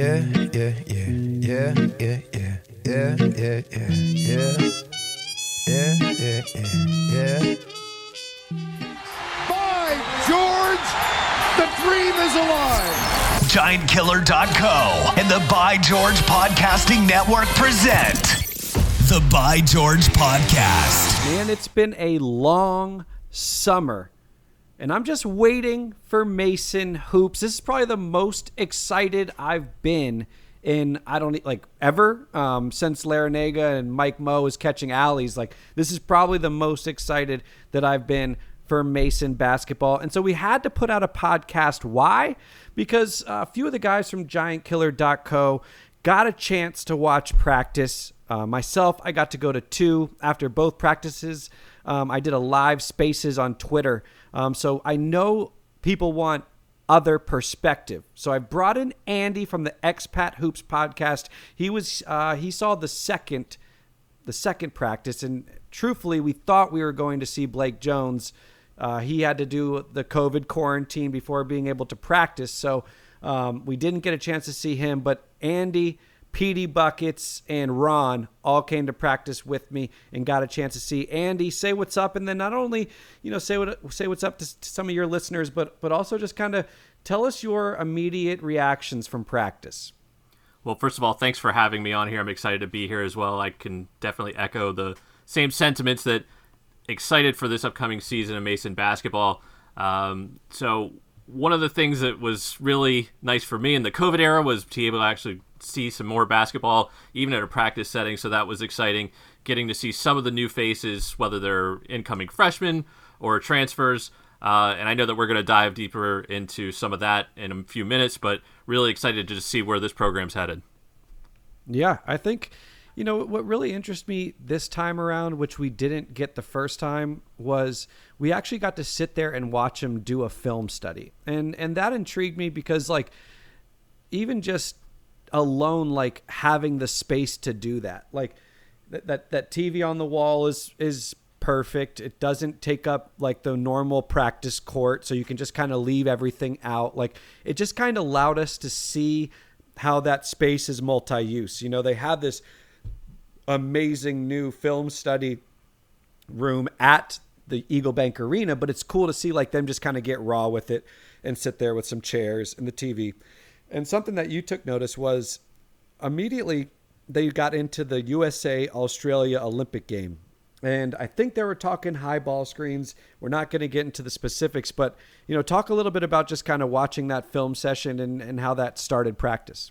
Yeah, yeah, yeah, yeah, yeah, yeah, yeah, yeah, yeah, yeah. Yeah, yeah, yeah, yeah. By George, the dream is alive. GiantKiller.co and the By George Podcasting Network present the By George Podcast. Man, it's been a long summer. And I'm just waiting for Mason Hoops. This is probably the most excited I've been in I don't like ever um, since Larrañaga and Mike Mo is catching alleys. Like this is probably the most excited that I've been for Mason basketball. And so we had to put out a podcast. Why? Because a few of the guys from GiantKiller.co got a chance to watch practice. Uh, myself, I got to go to two after both practices. Um, I did a live spaces on Twitter. Um, so I know people want other perspective. So I brought in Andy from the Expat Hoops podcast. He was uh, he saw the second the second practice, and truthfully, we thought we were going to see Blake Jones. Uh, he had to do the COVID quarantine before being able to practice, so um, we didn't get a chance to see him. But Andy Petey Buckets and Ron all came to practice with me and got a chance to see Andy say what's up, and then not only you know say what say what's up to, to some of your listeners, but but also just kind of tell us your immediate reactions from practice. Well, first of all, thanks for having me on here. I'm excited to be here as well. I can definitely echo the same sentiments that excited for this upcoming season of Mason basketball. Um, so one of the things that was really nice for me in the COVID era was to be able to actually see some more basketball, even at a practice setting. So that was exciting. Getting to see some of the new faces, whether they're incoming freshmen or transfers. Uh, and I know that we're going to dive deeper into some of that in a few minutes, but really excited to see where this program's headed. Yeah, I think, you know, what really interests me this time around, which we didn't get the first time, was we actually got to sit there and watch him do a film study. And and that intrigued me because like even just alone like having the space to do that. Like that that, that TV on the wall is is perfect. It doesn't take up like the normal practice court, so you can just kind of leave everything out. Like it just kind of allowed us to see how that space is multi-use. You know, they have this amazing new film study room at the Eagle Bank Arena, but it's cool to see like them just kind of get raw with it and sit there with some chairs and the TV. And something that you took notice was immediately they got into the USA Australia Olympic game. And I think they were talking high ball screens. We're not going to get into the specifics, but you know, talk a little bit about just kind of watching that film session and, and how that started practice.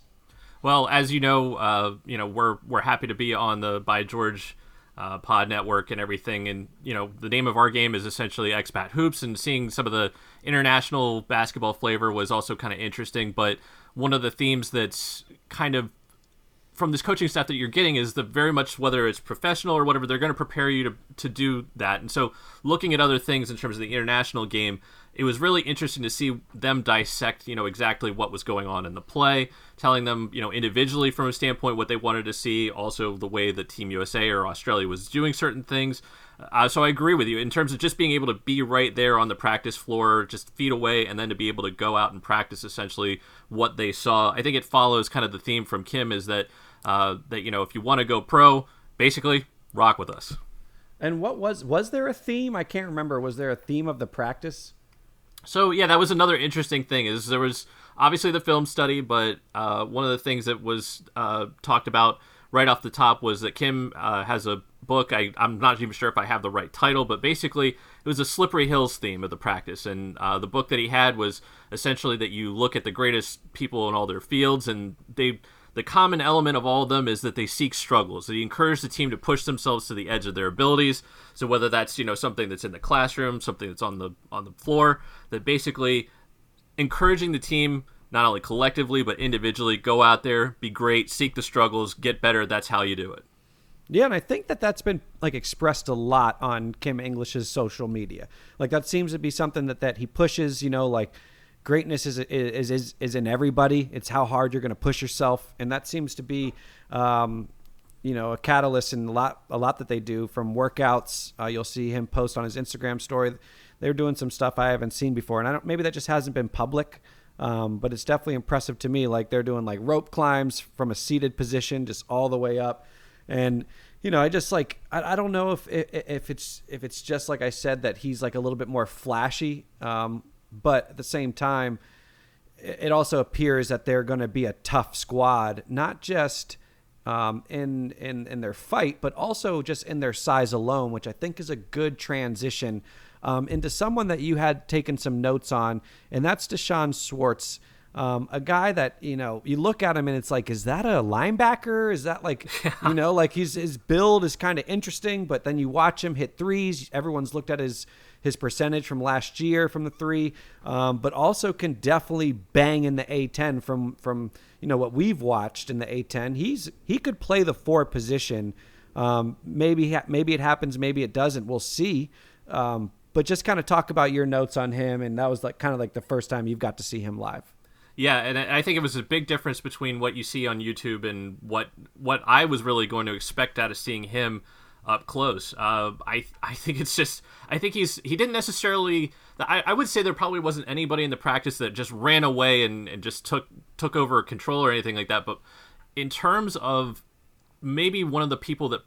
Well, as you know, uh, you know we're we're happy to be on the by George uh, Pod Network and everything, and you know the name of our game is essentially Expat Hoops, and seeing some of the international basketball flavor was also kind of interesting. But one of the themes that's kind of from this coaching staff that you're getting is the very much whether it's professional or whatever they're going to prepare you to, to do that. And so looking at other things in terms of the international game it was really interesting to see them dissect you know exactly what was going on in the play telling them you know individually from a standpoint what they wanted to see also the way that team usa or australia was doing certain things uh, so I agree with you in terms of just being able to be right there on the practice floor, just feet away, and then to be able to go out and practice essentially what they saw. I think it follows kind of the theme from Kim is that uh, that you know if you want to go pro, basically rock with us. And what was was there a theme? I can't remember. Was there a theme of the practice? So yeah, that was another interesting thing. Is there was obviously the film study, but uh, one of the things that was uh, talked about right off the top was that Kim uh, has a book. I, I'm not even sure if I have the right title, but basically it was a Slippery Hills theme of the practice. And uh, the book that he had was essentially that you look at the greatest people in all their fields, and they the common element of all of them is that they seek struggles. They encourage the team to push themselves to the edge of their abilities. So whether that's you know something that's in the classroom, something that's on the on the floor, that basically encouraging the team not only collectively but individually go out there, be great, seek the struggles, get better. That's how you do it. Yeah, and I think that that's been like expressed a lot on Kim English's social media. Like that seems to be something that that he pushes. You know, like greatness is is is is in everybody. It's how hard you're going to push yourself, and that seems to be. Um, you know, a catalyst in a lot, a lot that they do from workouts. Uh, you'll see him post on his Instagram story. They're doing some stuff I haven't seen before, and I don't. Maybe that just hasn't been public Um, but it's definitely impressive to me. Like they're doing like rope climbs from a seated position, just all the way up, and you know, I just like I, I don't know if if it's if it's just like I said that he's like a little bit more flashy, um, but at the same time, it also appears that they're going to be a tough squad, not just um, in in in their fight, but also just in their size alone, which I think is a good transition um, into someone that you had taken some notes on, and that's D'Shawn Schwartz. Um, a guy that you know you look at him and it's like is that a linebacker is that like you know like he's his build is kind of interesting but then you watch him hit threes everyone's looked at his his percentage from last year from the three um, but also can definitely bang in the a10 from from you know what we've watched in the a10 he's he could play the four position. Um, maybe maybe it happens maybe it doesn't. We'll see. Um, but just kind of talk about your notes on him and that was like kind of like the first time you've got to see him live. Yeah, and I think it was a big difference between what you see on YouTube and what what I was really going to expect out of seeing him up close. Uh, I I think it's just I think he's he didn't necessarily. I, I would say there probably wasn't anybody in the practice that just ran away and, and just took took over control or anything like that. But in terms of maybe one of the people that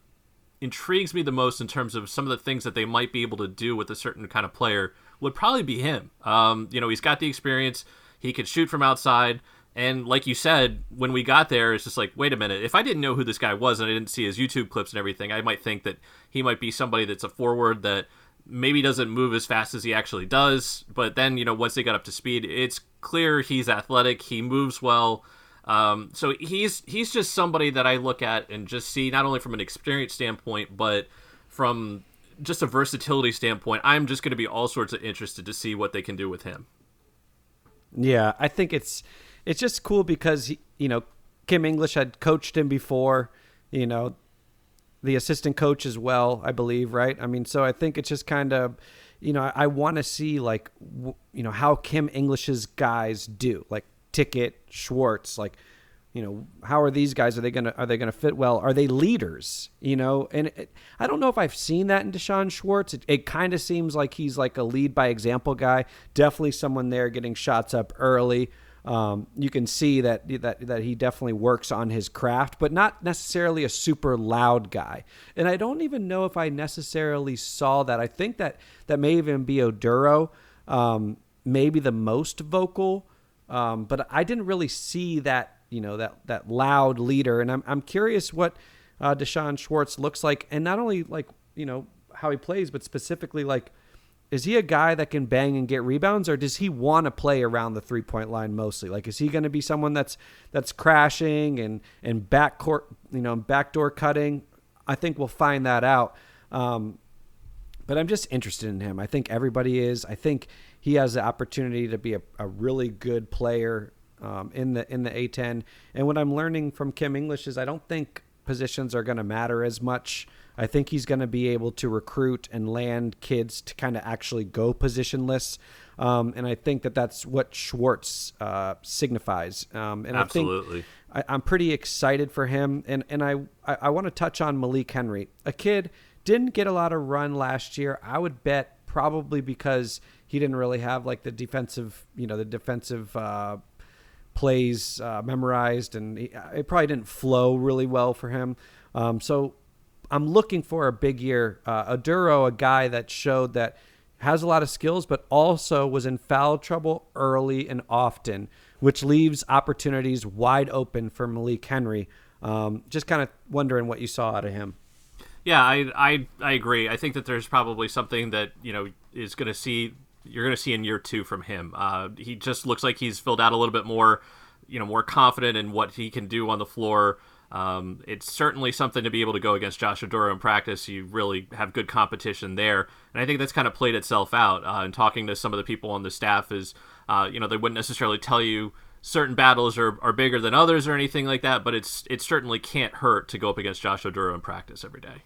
intrigues me the most in terms of some of the things that they might be able to do with a certain kind of player would probably be him. Um, you know, he's got the experience he could shoot from outside. And like you said, when we got there, it's just like, wait a minute. If I didn't know who this guy was and I didn't see his YouTube clips and everything, I might think that he might be somebody that's a forward that maybe doesn't move as fast as he actually does. But then, you know, once they got up to speed, it's clear he's athletic. He moves well. Um, so he's he's just somebody that I look at and just see not only from an experience standpoint, but from just a versatility standpoint. I'm just going to be all sorts of interested to see what they can do with him. Yeah, I think it's it's just cool because you know Kim English had coached him before, you know, the assistant coach as well, I believe, right? I mean, so I think it's just kind of, you know, I, I want to see like, w- you know, how Kim English's guys do, like Ticket, Schwartz, like you know how are these guys are they gonna are they gonna fit well? Are they leaders you know? And it, i don't know if i've seen that in D'Shawn Schwartz. It, it kind of seems like he's like a lead by example guy. Definitely someone there getting shots up early um, you can see that that that he definitely works on his craft, but not necessarily a super loud guy. And I don't even know if I necessarily saw that. I think that that may even be Oduro, um, maybe the most vocal, um, but I didn't really see that you know that that loud leader. And I'm I'm curious what uh, D'Shawn Schwartz looks like, and not only like you know how he plays, but specifically like. Is he a guy that can bang and get rebounds, or does he want to play around the three point line mostly? Like, is he going to be someone that's that's crashing and and backcourt, you know, backdoor cutting? I think we'll find that out. Um, but I'm just interested in him. I think everybody is. I think he has the opportunity to be a, a really good player um, in the in the A10. And what I'm learning from Kim English is I don't think positions are going to matter as much. I think he's going to be able to recruit and land kids to kind of actually go positionless. Um, and I think that that's what Schwartz uh, signifies. Um, and Absolutely. I think I, am pretty excited for him. And, and I, I, I want to touch on Malik Henry, a kid didn't get a lot of run last year. I would bet probably because he didn't really have like the defensive, you know, the defensive uh, plays uh, memorized, and he, it probably didn't flow really well for him. Um, so I'm looking for a big year. Uh, Oduro, a guy that showed that has a lot of skills, but also was in foul trouble early and often, which leaves opportunities wide open for Malik Henry. Um, just kind of wondering what you saw out of him. Yeah, I, I I agree. I think that there's probably something that you know is going to see you're going to see in year two from him. Uh, he just looks like he's filled out a little bit more, you know, more confident in what he can do on the floor. Um, it's certainly something to be able to go against Josh Oduro in practice. You really have good competition there, and I think that's kind of played itself out. Uh, and talking to some of the people on the staff is, uh, you know, they wouldn't necessarily tell you certain battles are, are bigger than others or anything like that, but it's it certainly can't hurt to go up against Josh Oduro in practice every day.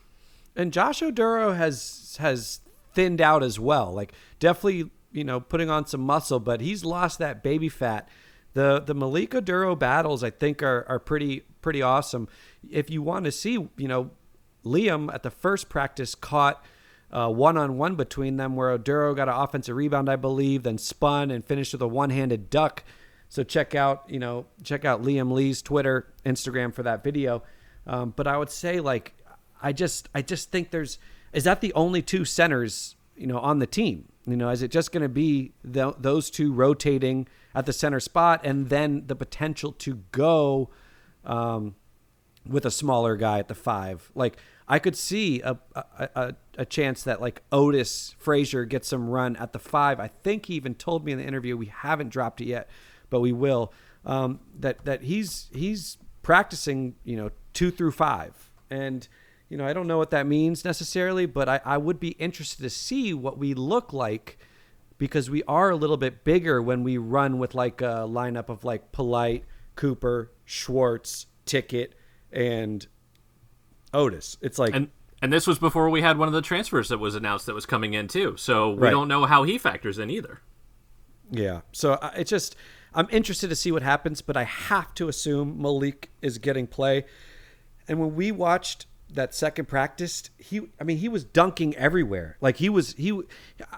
And Josh Oduro has has thinned out as well. Like definitely, you know, putting on some muscle, but he's lost that baby fat. The the Malik Oduro battles I think are are pretty pretty awesome. If you want to see, you know, Liam at the first practice caught one on one between them where Oduro got an offensive rebound, I believe, then spun and finished with a one handed duck. So check out, you know, check out Liam Lee's Twitter, Instagram for that video. Um, but I would say like, I just, I just think there's, is that the only two centers, you know, on the team? You know, is it just going to be the, those two rotating at the center spot, and then the potential to go um, with a smaller guy at the five? Like, I could see a, a, a, chance that like Otis Frazier gets some run at the five. I think he even told me in the interview we haven't dropped it yet, but we will. Um, that that he's he's practicing, you know, two through five, and you know I don't know what that means necessarily, but I, I would be interested to see what we look like because we are a little bit bigger when we run with like a lineup of like Polite, Cooper, Schwartz, Ticket, and Otis. It's like and and this was before we had one of the transfers that was announced that was coming in too. So we Right. don't know how he factors in either. Yeah. So uh, it's just I'm interested to see what happens, but I have to assume Malik is getting play. And when we watched that second practice, he I mean he was dunking everywhere. Like he was he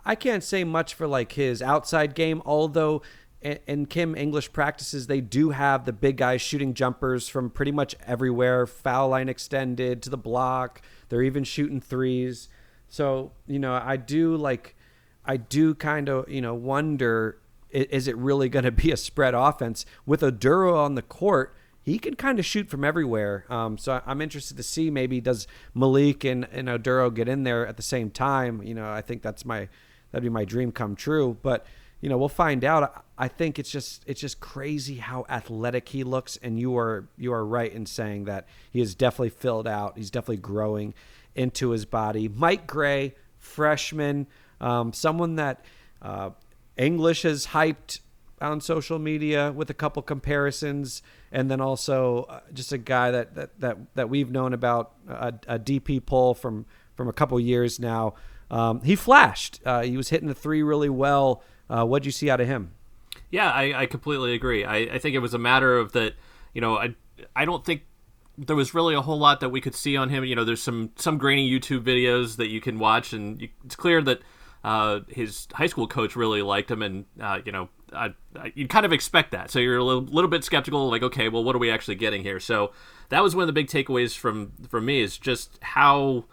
I can't say much for like his outside game, although in- Kim English practices they do have the big guys shooting jumpers from pretty much everywhere, foul line extended to the block. They're even shooting threes. So, you know, I do like I do kind of, you know, wonder is it really going to be a spread offense with Oduro on the court? He can kind of shoot from everywhere. Um, so I'm interested to see maybe does Malik and, and Oduro get in there at the same time? You know, I think that's my that'd be my dream come true. But you know, we'll find out. I think it's just it's just crazy how athletic he looks, and you are you are right in saying that he is definitely filled out. He's definitely growing into his body. Mike Gray, freshman, um, someone that uh, English has hyped on social media with a couple comparisons, and then also uh, just a guy that that that, that we've known about a, a DP pull from from a couple years now. Um, he flashed. Uh, he was hitting the three really well. Uh, what'd you see out of him? Yeah, I, I completely agree. I, I think it was a matter of that. You know, I I don't think there was really a whole lot that we could see on him. You know, there's some some grainy YouTube videos that you can watch, and you, it's clear that uh, his high school coach really liked him, and uh, you know, I, I, you kind of expect that. So you're a little, little bit skeptical, like, okay, well, what are we actually getting here? So that was one of the big takeaways from from me is just how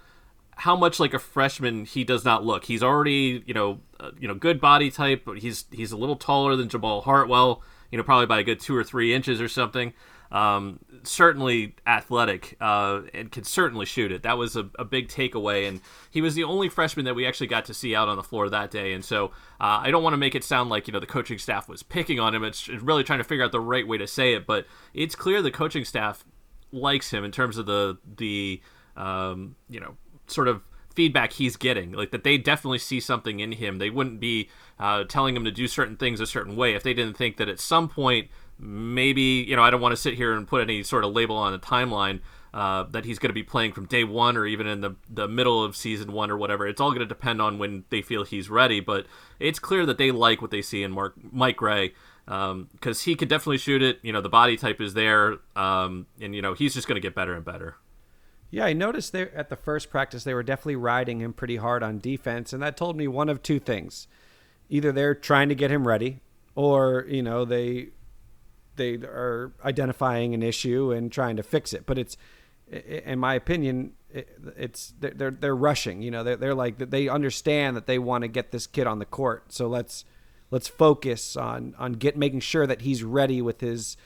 how much like a freshman he does not look. He's already, you know, uh, you know, good body type, but he's he's a little taller than Jamal Hartwell, you know, probably by a good two or three inches or something. Um, certainly athletic uh, and can certainly shoot it. That was a, a big takeaway, and he was the only freshman that we actually got to see out on the floor that day. And so uh, I don't want to make it sound like you know the coaching staff was picking on him. It's really trying to figure out the right way to say it, but it's clear the coaching staff likes him in terms of the the um, you know sort of feedback he's getting like that they definitely see something in him they wouldn't be uh, telling him to do certain things a certain way if they didn't think that at some point maybe you know i don't want to sit here and put any sort of label on the timeline uh, that he's going to be playing from day one or even in the, the middle of season one or whatever. It's all going to depend on when they feel he's ready but it's clear that they like what they see in Mark, mike gray because um, he could definitely shoot it. You know the body type is there um, and you know he's just going to get better and better. Yeah, I noticed there at the first practice they were definitely riding him pretty hard on defense, and that told me one of two things: either they're trying to get him ready, or you know they they are identifying an issue and trying to fix it. But it's, in my opinion, it's they're they're, rushing. You know, they're, they're like they understand that they want to get this kid on the court. So let's let's focus on on get making sure that he's ready with his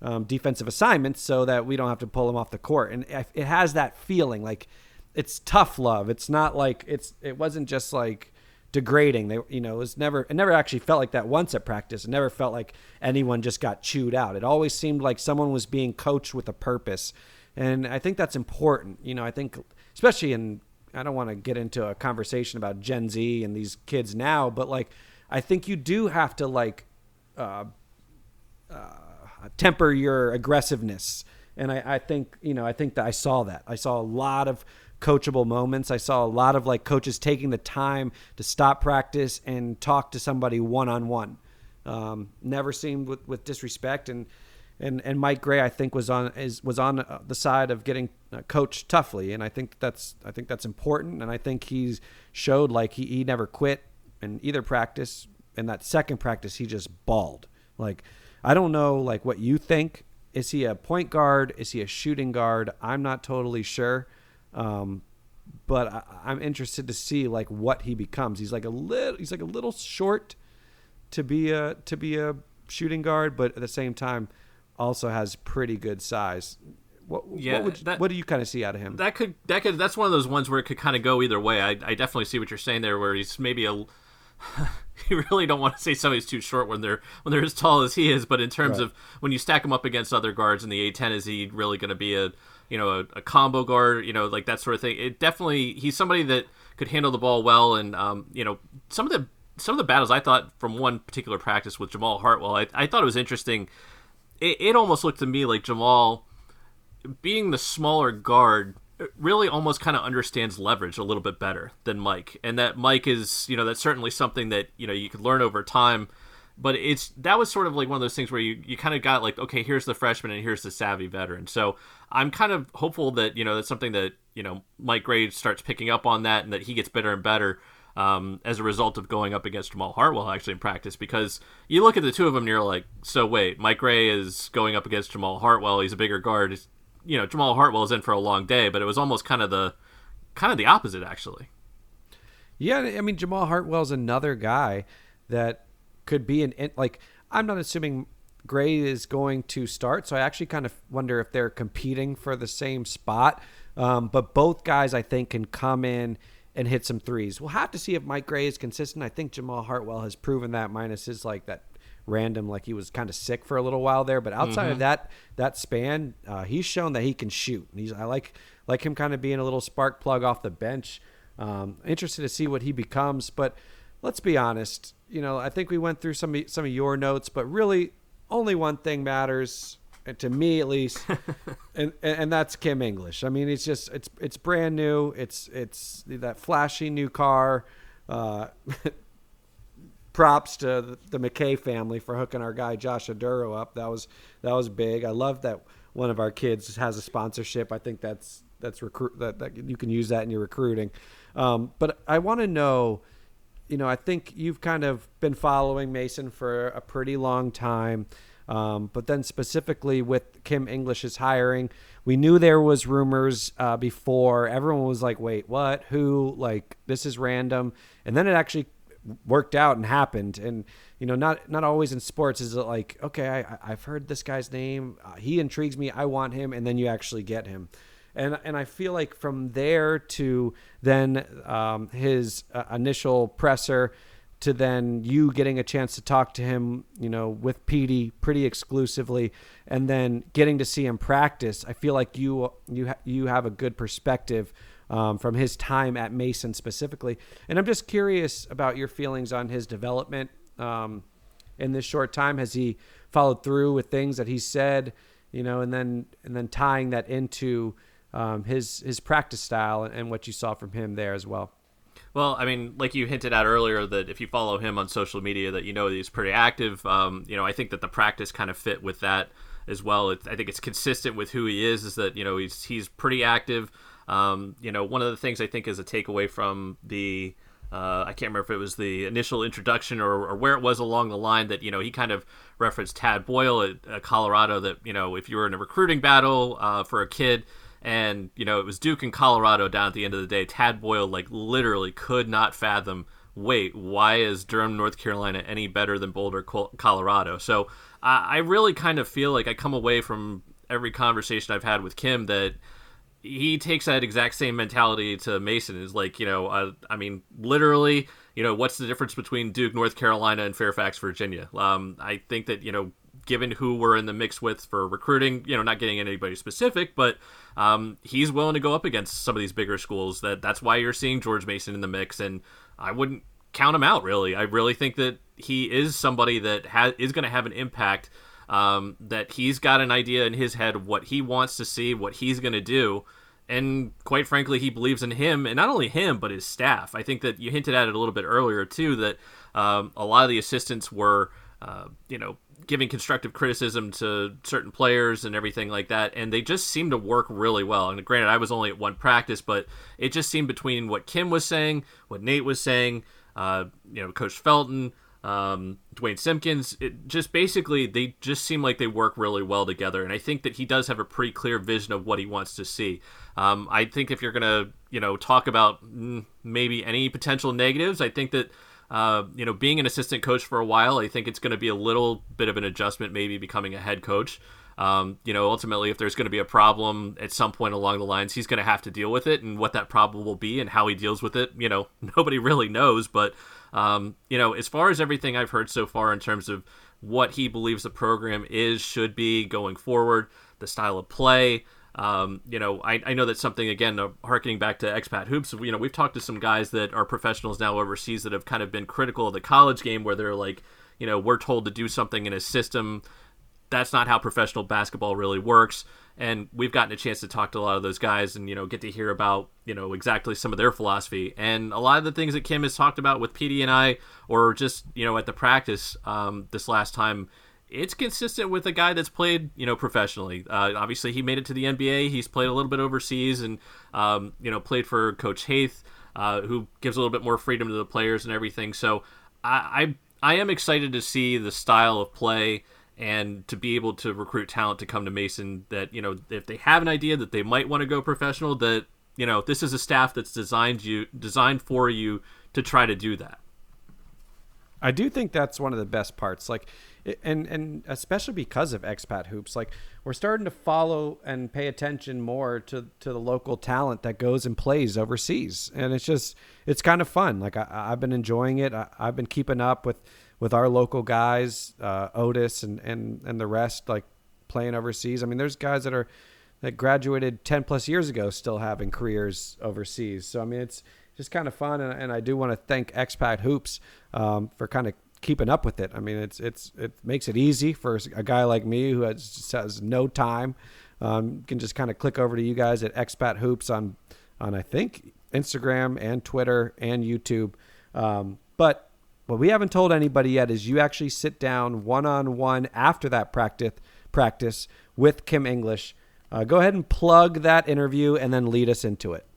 um, defensive assignments so that we don't have to pull him off the court. And it has that feeling like it's tough love. It's not like it's it wasn't just like degrading. They you know it was never it never actually felt like that once at practice. It never felt like anyone just got chewed out. It always seemed like someone was being coached with a purpose. And I think that's important. You know, I think especially in I don't want to get into a conversation about Gen Z and these kids now, but like I think you do have to like uh, temper your aggressiveness. And I, I think, you know, I think that I saw that. I saw a lot of coachable moments. I saw a lot of like coaches taking the time to stop practice and talk to somebody one on one. Never seemed with, with disrespect. And, and, and Mike Gray, I think, was on is was on uh, the side of getting uh, coached toughly, and I think that's I think that's important, and I think he's showed like he, he never quit in either practice. In that second practice, he just balled. Like I don't know like what you think. Is he a point guard? Is he a shooting guard? I'm not totally sure. Um, but I, I'm interested to see like what he becomes. He's like a little he's like a little short to be a to be a shooting guard, but at the same time also has pretty good size. What, Yeah, what, would, that- what do you kind of see out of him? that could that could that's one of those ones where it could kind of go either way. I, I definitely see what you're saying there, where he's maybe a. you really don't want to say somebody's too short when they're when they're as tall as he is, but in terms Right. of when you stack him up against other guards in the A10, is he really going to be a you know a, a combo guard? You know, like that sort of thing. It definitely he's somebody that could handle the ball well, and um, you know some of the some of the battles I thought from one particular practice with Jamal Hartwell, I, I thought it was interesting. It, it almost looked to me like Jamal being the smaller guard really almost kind of understands leverage a little bit better than Mike. And that Mike is, you know, that's certainly something that, you know, you could learn over time. But it's that was sort of like one of those things where you, you kind of got like, okay, here's the freshman and here's the savvy veteran. So I'm kind of hopeful that, you know, that's something that, you know, Mike Gray starts picking up on that and that he gets better and better um, as a result of going up against Jamal Hartwell actually in practice because you look at the two of them and you're like, so wait, Mike Gray is going up against Jamal Hartwell. He's a bigger guard. It's- you know, Jamal Hartwell is in for a long day, but it was almost kind of the kind of the opposite actually. Yeah, I mean Jamal Hartwell's another guy that could be an in- like I'm not assuming Gray is going to start, so I actually kind of wonder if they're competing for the same spot. Um, but both guys, I think, can come in and hit some threes. We'll have to see if Mike Gray is consistent. I think Jamal Hartwell has proven that, minus his like that random, like he was kind of sick for a little while there. But outside of that that span, uh, he's shown that he can shoot. He's I like like him kind of being a little spark plug off the bench. Um, interested to see what he becomes, but let's be honest. You know, I think we went through some of, some of your notes, but really, only one thing matters, to me at least, and, and and that's Kim English. I mean, it's just it's it's brand new. It's it's that flashy new car. Uh, props to the, the McKay family for hooking our guy Josh Oduro up. That was that was big. I love that one of our kids has a sponsorship. I think that's that's recruit that, that you can use that in your recruiting. Um, but I want to know, you know, I think you've kind of been following Mason for a pretty long time. Um, but then specifically with Kim English's hiring, we knew there was rumors uh, before. Everyone was like, "Wait, what? Who? Like this is random." And then it actually worked out and happened. And you know, not not always in sports is it like, okay, I, I've heard this guy's name. Uh, he intrigues me. I want him, and then you actually get him. And and I feel like from there to then um, his uh, initial presser to then you getting a chance to talk to him, you know, with Petey pretty exclusively, and then getting to see him practice. I feel like you you ha- you have a good perspective um, from his time at Mason specifically, and I'm just curious about your feelings on his development um, in this short time. Has he followed through with things that he said, you know, and then and then tying that into um, his his practice style and, and what you saw from him there as well. Well, I mean, like you hinted at earlier, that if you follow him on social media, that you know he's pretty active. Um, you know, I think that the practice kind of fit with that as well. It, I think it's consistent with who he is. Is that you know he's he's pretty active. Um, you know, one of the things I think is a takeaway from the uh, I can't remember if it was the initial introduction or, or where it was along the line that you know he kind of referenced Tad Boyle at, at Colorado. That you know if you were in a recruiting battle uh, for a kid and you know it was Duke and Colorado down at the end of the day. Tad Boyle like literally could not fathom. Wait, why is Durham, North Carolina, any better than Boulder, Colorado? So I really kind of feel like I come away from every conversation I've had with Kim that he takes that exact same mentality to Mason. Is like, you know, I mean, literally, you know, what's the difference between Duke, North Carolina, and Fairfax, Virginia? Um, I think that you know, given who we're in the mix with for recruiting, you know, not getting anybody specific, but um, he's willing to go up against some of these bigger schools. That that's why you're seeing George Mason in the mix, and I wouldn't count him out. Really, I really think that he is somebody that has is going to have an impact. Um, that he's got an idea in his head of what he wants to see, what he's going to do, and quite frankly, he believes in him, and not only him, but his staff. I think that you hinted at it a little bit earlier too. That um, a lot of the assistants were, uh, you know, giving constructive criticism to certain players and everything like that, and they just seemed to work really well. And granted, I was only at one practice, but it just seemed between what Kim was saying, what Nate was saying, uh, you know, Coach Felton. um, Duane Simpkins. It just basically they just seem like they work really well together, and I think that he does have a pretty clear vision of what he wants to see. Um, I think if you're gonna you know talk about mm, maybe any potential negatives, I think that. Uh, you know, being an assistant coach for a while, I think it's going to be a little bit of an adjustment, maybe becoming a head coach. Um, you know, ultimately, if there's going to be a problem at some point along the lines, he's going to have to deal with it, and what that problem will be and how he deals with it, you know, nobody really knows. But um, you know, as far as everything I've heard so far in terms of what he believes the program is, should be going forward, the style of play. Um, you know, I, I know that's something again, uh, harkening back to expat hoops. You know, we've talked to some guys that are professionals now overseas that have kind of been critical of the college game, where they're like, you know, we're told to do something in a system. That's not how professional basketball really works and we've gotten a chance to talk to a lot of those guys and you know get to hear about you know exactly some of their philosophy and a lot of the things that Kim has talked about with Petey and I or just you know at the practice um, this last time it's consistent with a guy that's played you know professionally. Uh, obviously he made it to the NBA he's played a little bit overseas and um, you know played for coach Haith uh, who gives a little bit more freedom to the players and everything. So I, I I am excited to see the style of play and to be able to recruit talent to come to Mason that you know if they have an idea that they might want to go professional that you know this is a staff that's designed you designed for you to try to do that. I do think that's one of the best parts like and and especially because of expat hoops like we're starting to follow and pay attention more to to the local talent that goes and plays overseas and it's just it's kind of fun like I, i've been enjoying it I, i've been keeping up with with our local guys, uh, Otis and, and, and the rest, like playing overseas. I mean, there's guys that are that graduated 10 plus years ago still having careers overseas. So, I mean, it's just kind of fun. And, and I do want to thank Expat Hoops um, for kind of keeping up with it. I mean, it's, it's, it makes it easy for a guy like me who has, has no time. Um, can just kind of click over to you guys at Expat Hoops on, on I think Instagram and Twitter and YouTube. Um, but what we haven't told anybody yet is you actually sit down one on one after that practice practice with Kim English. Uh, go ahead and plug that interview and then lead us into it.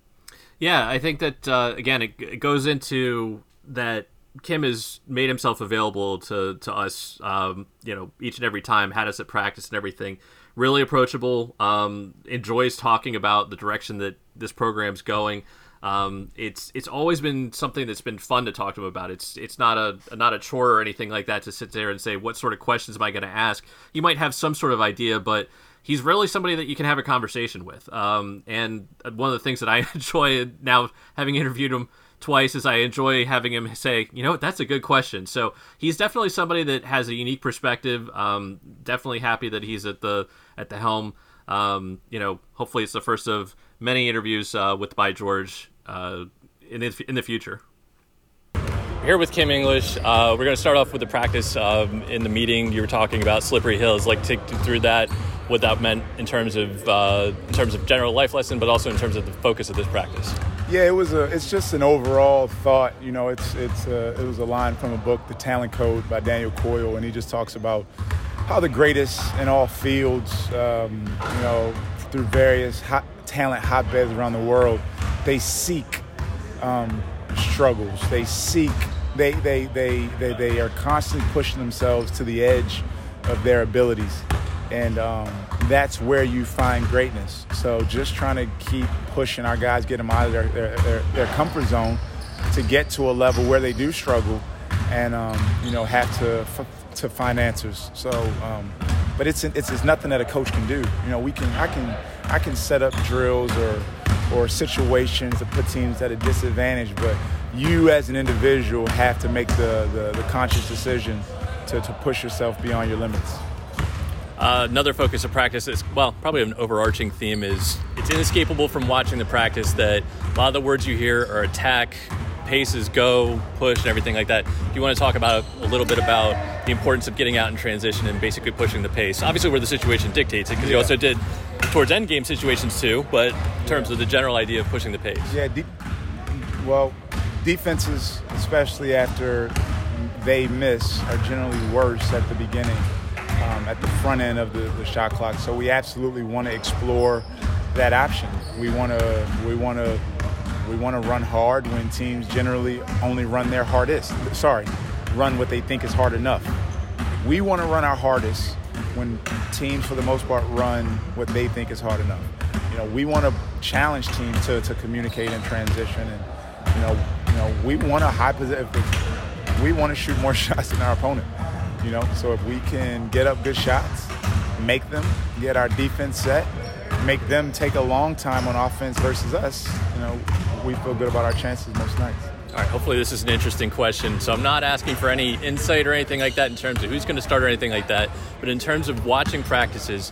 Yeah, I think that uh, again it, it, goes into that Kim has made himself available to to us. Um, you know, each and every time had us at practice and everything. Really approachable. Um, enjoys talking about the direction that this program's going. Um, it's it's always been something that's been fun to talk to him about. It's it's not a not a chore or anything like that to sit there and say what sort of questions am I going to ask. You might have some sort of idea, but he's really somebody that you can have a conversation with. Um, and one of the things that I enjoy now, having interviewed him twice, is I enjoy having him say, you know that's a good question. So he's definitely somebody that has a unique perspective. Um, definitely happy that he's at the at the helm. Um, you know, hopefully it's the first of many interviews uh, with By George uh, in the, in the future. Here with Kim English, uh, we're going to start off with the practice. Um, in the meeting, you were talking about slippery hills. Like take through that, what that meant in terms of uh, in terms of general life lesson, but also in terms of the focus of this practice. Yeah, it was a. It's just an overall thought. You know, it's it's a, it was a line from a book, The Talent Code by Daniel Coyle, and he just talks about how the greatest in all fields, um, you know, through various hot talent hotbeds around the world they seek um, struggles. They seek. They, they they they they are constantly pushing themselves to the edge of their abilities, and um, that's where you find greatness. So just trying to keep pushing our guys, get them out of their their, their, their comfort zone, to get to a level where they do struggle, and um, you know have to to find answers. So, um, but it's, it's it's nothing that a coach can do. You know, we can I can I can set up drills or or situations to put teams at a disadvantage, but you as an individual have to make the, the, the conscious decision to, to push yourself beyond your limits. Uh, another focus of practice is, well, probably an overarching theme is it's inescapable from watching the practice that a lot of the words you hear are attack, paces, go, push, and everything like that. Do you want to talk about a little bit about the importance of getting out in transition and basically pushing the pace? Obviously, where the situation dictates it, because yeah. you also did towards end game situations too, but in terms of the general idea of pushing the pace. Yeah, de- well, defenses, especially after they miss, are generally worse at the beginning, um, at the front end of the, the shot clock. So we absolutely want to explore that option. We want to we want to we want to run hard when teams generally only run their hardest. Sorry, run what they think is hard enough. We want to run our hardest when teams, for the most part, run what they think is hard enough. You know, we want to challenge teams to, to communicate in transition, and you know, you know, we want a high position. We want to shoot more shots than our opponent. You know, so if we can get up good shots, make them, get our defense set, make them take a long time on offense versus us, you know, we feel good about our chances most nights. All right, hopefully this is an interesting question. So I'm not asking for any insight or anything like that in terms of who's going to start or anything like that. But in terms of watching practices,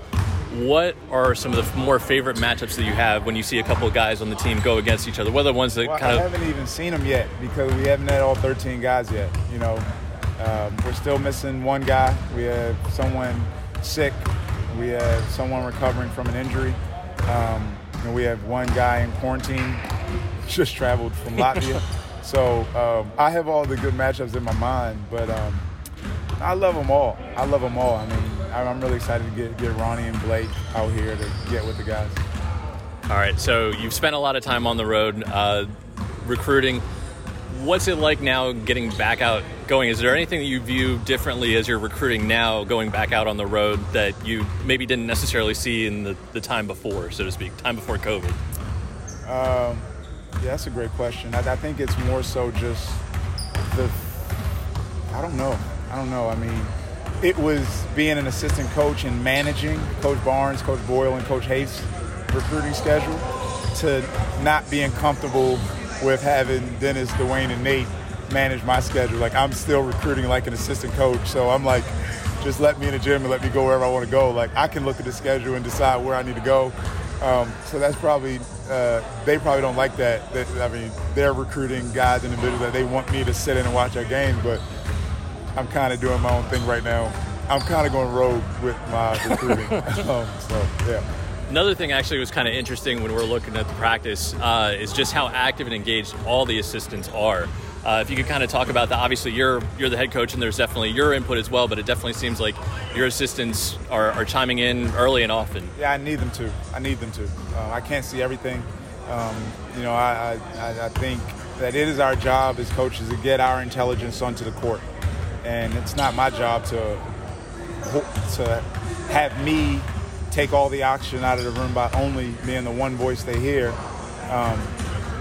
what are some of the more favorite matchups that you have when you see a couple of guys on the team go against each other? What are the ones that well, kind I of? haven't even seen them yet because we haven't had all 13 guys yet. You know, um, we're still missing one guy. We have someone sick. We have someone recovering from an injury. Um, and we have one guy in quarantine, just traveled from Latvia. so um, I have all the good matchups in my mind, but um, I love them all. I love them all. I mean, I'm really excited to get, get Ronnie and Blake out here to get with the guys. All right, so you've spent a lot of time on the road uh, recruiting. What's it like now getting back out going? Is there anything that you view differently as you're recruiting now going back out on the road that you maybe didn't necessarily see in the, the time before, so to speak, time before COVID? Um, yeah, that's a great question. I, I think it's more so just the, I don't know. I don't know. I mean, it was being an assistant coach and managing Coach Barnes, Coach Boyle, and Coach Haith's recruiting schedule to not being comfortable with having Dennis, Duane, and Nate manage my schedule. Like I'm still recruiting like an assistant coach, so I'm like, just let me in the gym and let me go wherever I want to go. Like I can look at the schedule and decide where I need to go. Um, so that's probably uh, they probably don't like that. that. I mean, they're recruiting guys in the middle that they want me to sit in and watch our games, but I'm kind of doing my own thing right now. I'm kind of going rogue with my recruiting. um, so yeah. Another thing actually was kind of interesting when we are looking at the practice uh, is just how active and engaged all the assistants are. Uh, if you could kind of talk about that, obviously you're you're the head coach and there's definitely your input as well, but it definitely seems like your assistants are, are chiming in early and often. Yeah, I need them to. I need them to. Uh, I can't see everything. Um, you know, I, I, I think that it is our job as coaches to get our intelligence onto the court, and it's not my job to to have me take all the oxygen out of the room by only being the one voice they hear. Um,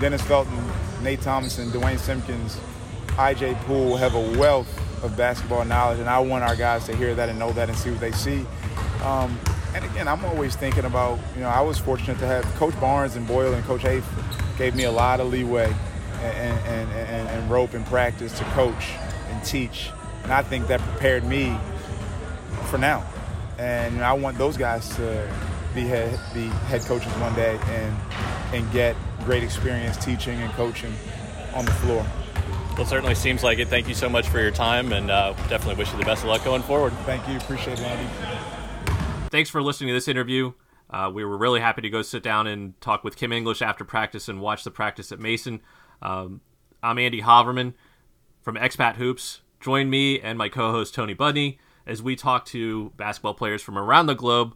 Dennis Felton, Nate Thompson, Duane Simpkins, IJ Poole have a wealth of basketball knowledge, and I want our guys to hear that and know that and see what they see. Um, and again, I'm always thinking about, you know, I was fortunate to have Coach Barnes and Boyle and Coach Haith gave me a lot of leeway and, and, and, and rope and practice to coach and teach. And I think that prepared me for now and I want those guys to be head, be head coaches one day and and get great experience teaching and coaching on the floor. Well, it certainly seems like it. Thank you so much for your time, and uh, definitely wish you the best of luck going forward. Thank you, appreciate it, Andy. Thanks for listening to this interview. Uh, we were really happy to go sit down and talk with Kim English after practice and watch the practice at Mason. Um, I'm Andy Haverman from Expat Hoops. Join me and my co-host Tony Budney as we talk to basketball players from around the globe.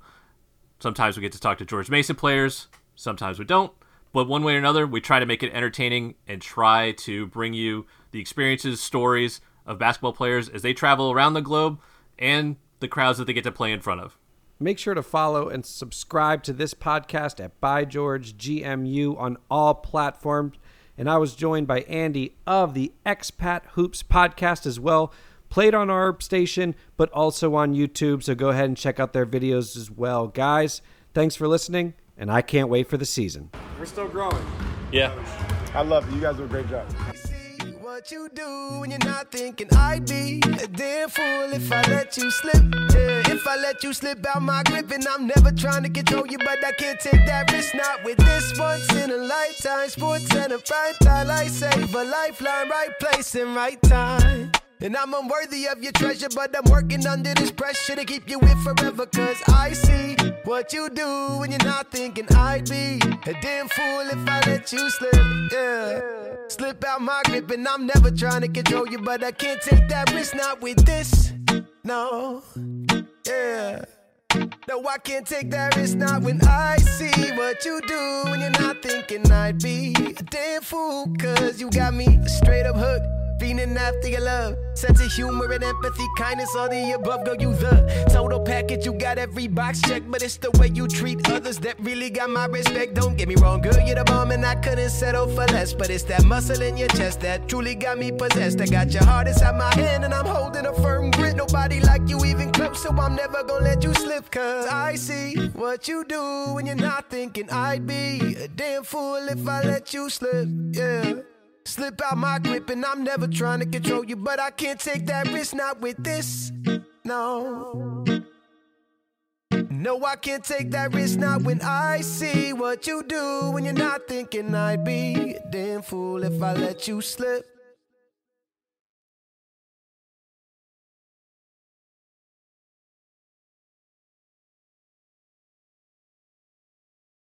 Sometimes we get to talk to George Mason players, sometimes we don't. But one way or another, we try to make it entertaining and try to bring you the experiences, stories of basketball players as they travel around the globe and the crowds that they get to play in front of. Make sure to follow and subscribe to this podcast at By George GMU on all platforms. And I was joined by Andy of the Expat Hoops podcast as well played on our station, but also on YouTube. So go ahead and check out their videos as well. Guys, thanks for listening, and I can't wait for the season. We're still growing. Yeah. I love it. You guys do a great job. See what you do when you're not thinking I'd be a damn fool if I let you slip. Yeah, if I let you slip out my grip, and I'm never trying to control you, but I can't take that risk. Not with this once in a lifetime. Sports and a prime time, I save a lifeline, right place and right time. And I'm unworthy of your treasure, but I'm working under this pressure to keep you with forever. Cause I see what you do when you're not thinking I'd be a damn fool if I let you slip. Yeah. Slip out my grip, and I'm never trying to control you, but I can't take that risk, not with this. No. Yeah. No, I can't take that risk, not when I see what you do when you're not thinking I'd be a damn fool. Cause you got me straight up hooked Fiending after your love. Sense of humor and empathy, kindness, all the above. Girl, you the total package. You got every box checked, but it's the way you treat others that really got my respect. Don't get me wrong, girl, you're the bomb, and I couldn't settle for less. But it's that muscle in your chest that truly got me possessed. I got your heart inside my hand, and I'm holding a firm grip. Nobody like you even close, so I'm never gonna let you slip. Cause I see what you do when you're not thinking I'd be a damn fool if I let you slip. Yeah. Slip out my grip, and I'm never trying to control you, but I can't take that risk, not with this. No. No, I can't take that risk not when I see what you do when you're not thinking I'd be a damn fool if I let you slip.